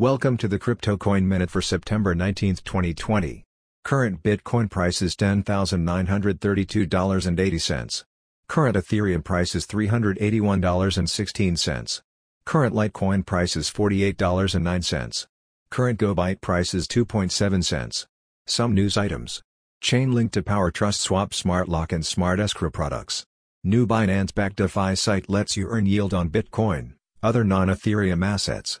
Welcome to the Crypto Coin Minute for September 19, 2020. Current Bitcoin price is $10,932.80. Current Ethereum price is $381.16. Current Litecoin price is $48.09. Current GoByte price is 2.7 cents. Some news items. Chainlink to Power TrustSwap Smart Lock and Smart Escrow products. New Binance-backed DeFi site lets you earn yield on Bitcoin, other non-Ethereum assets.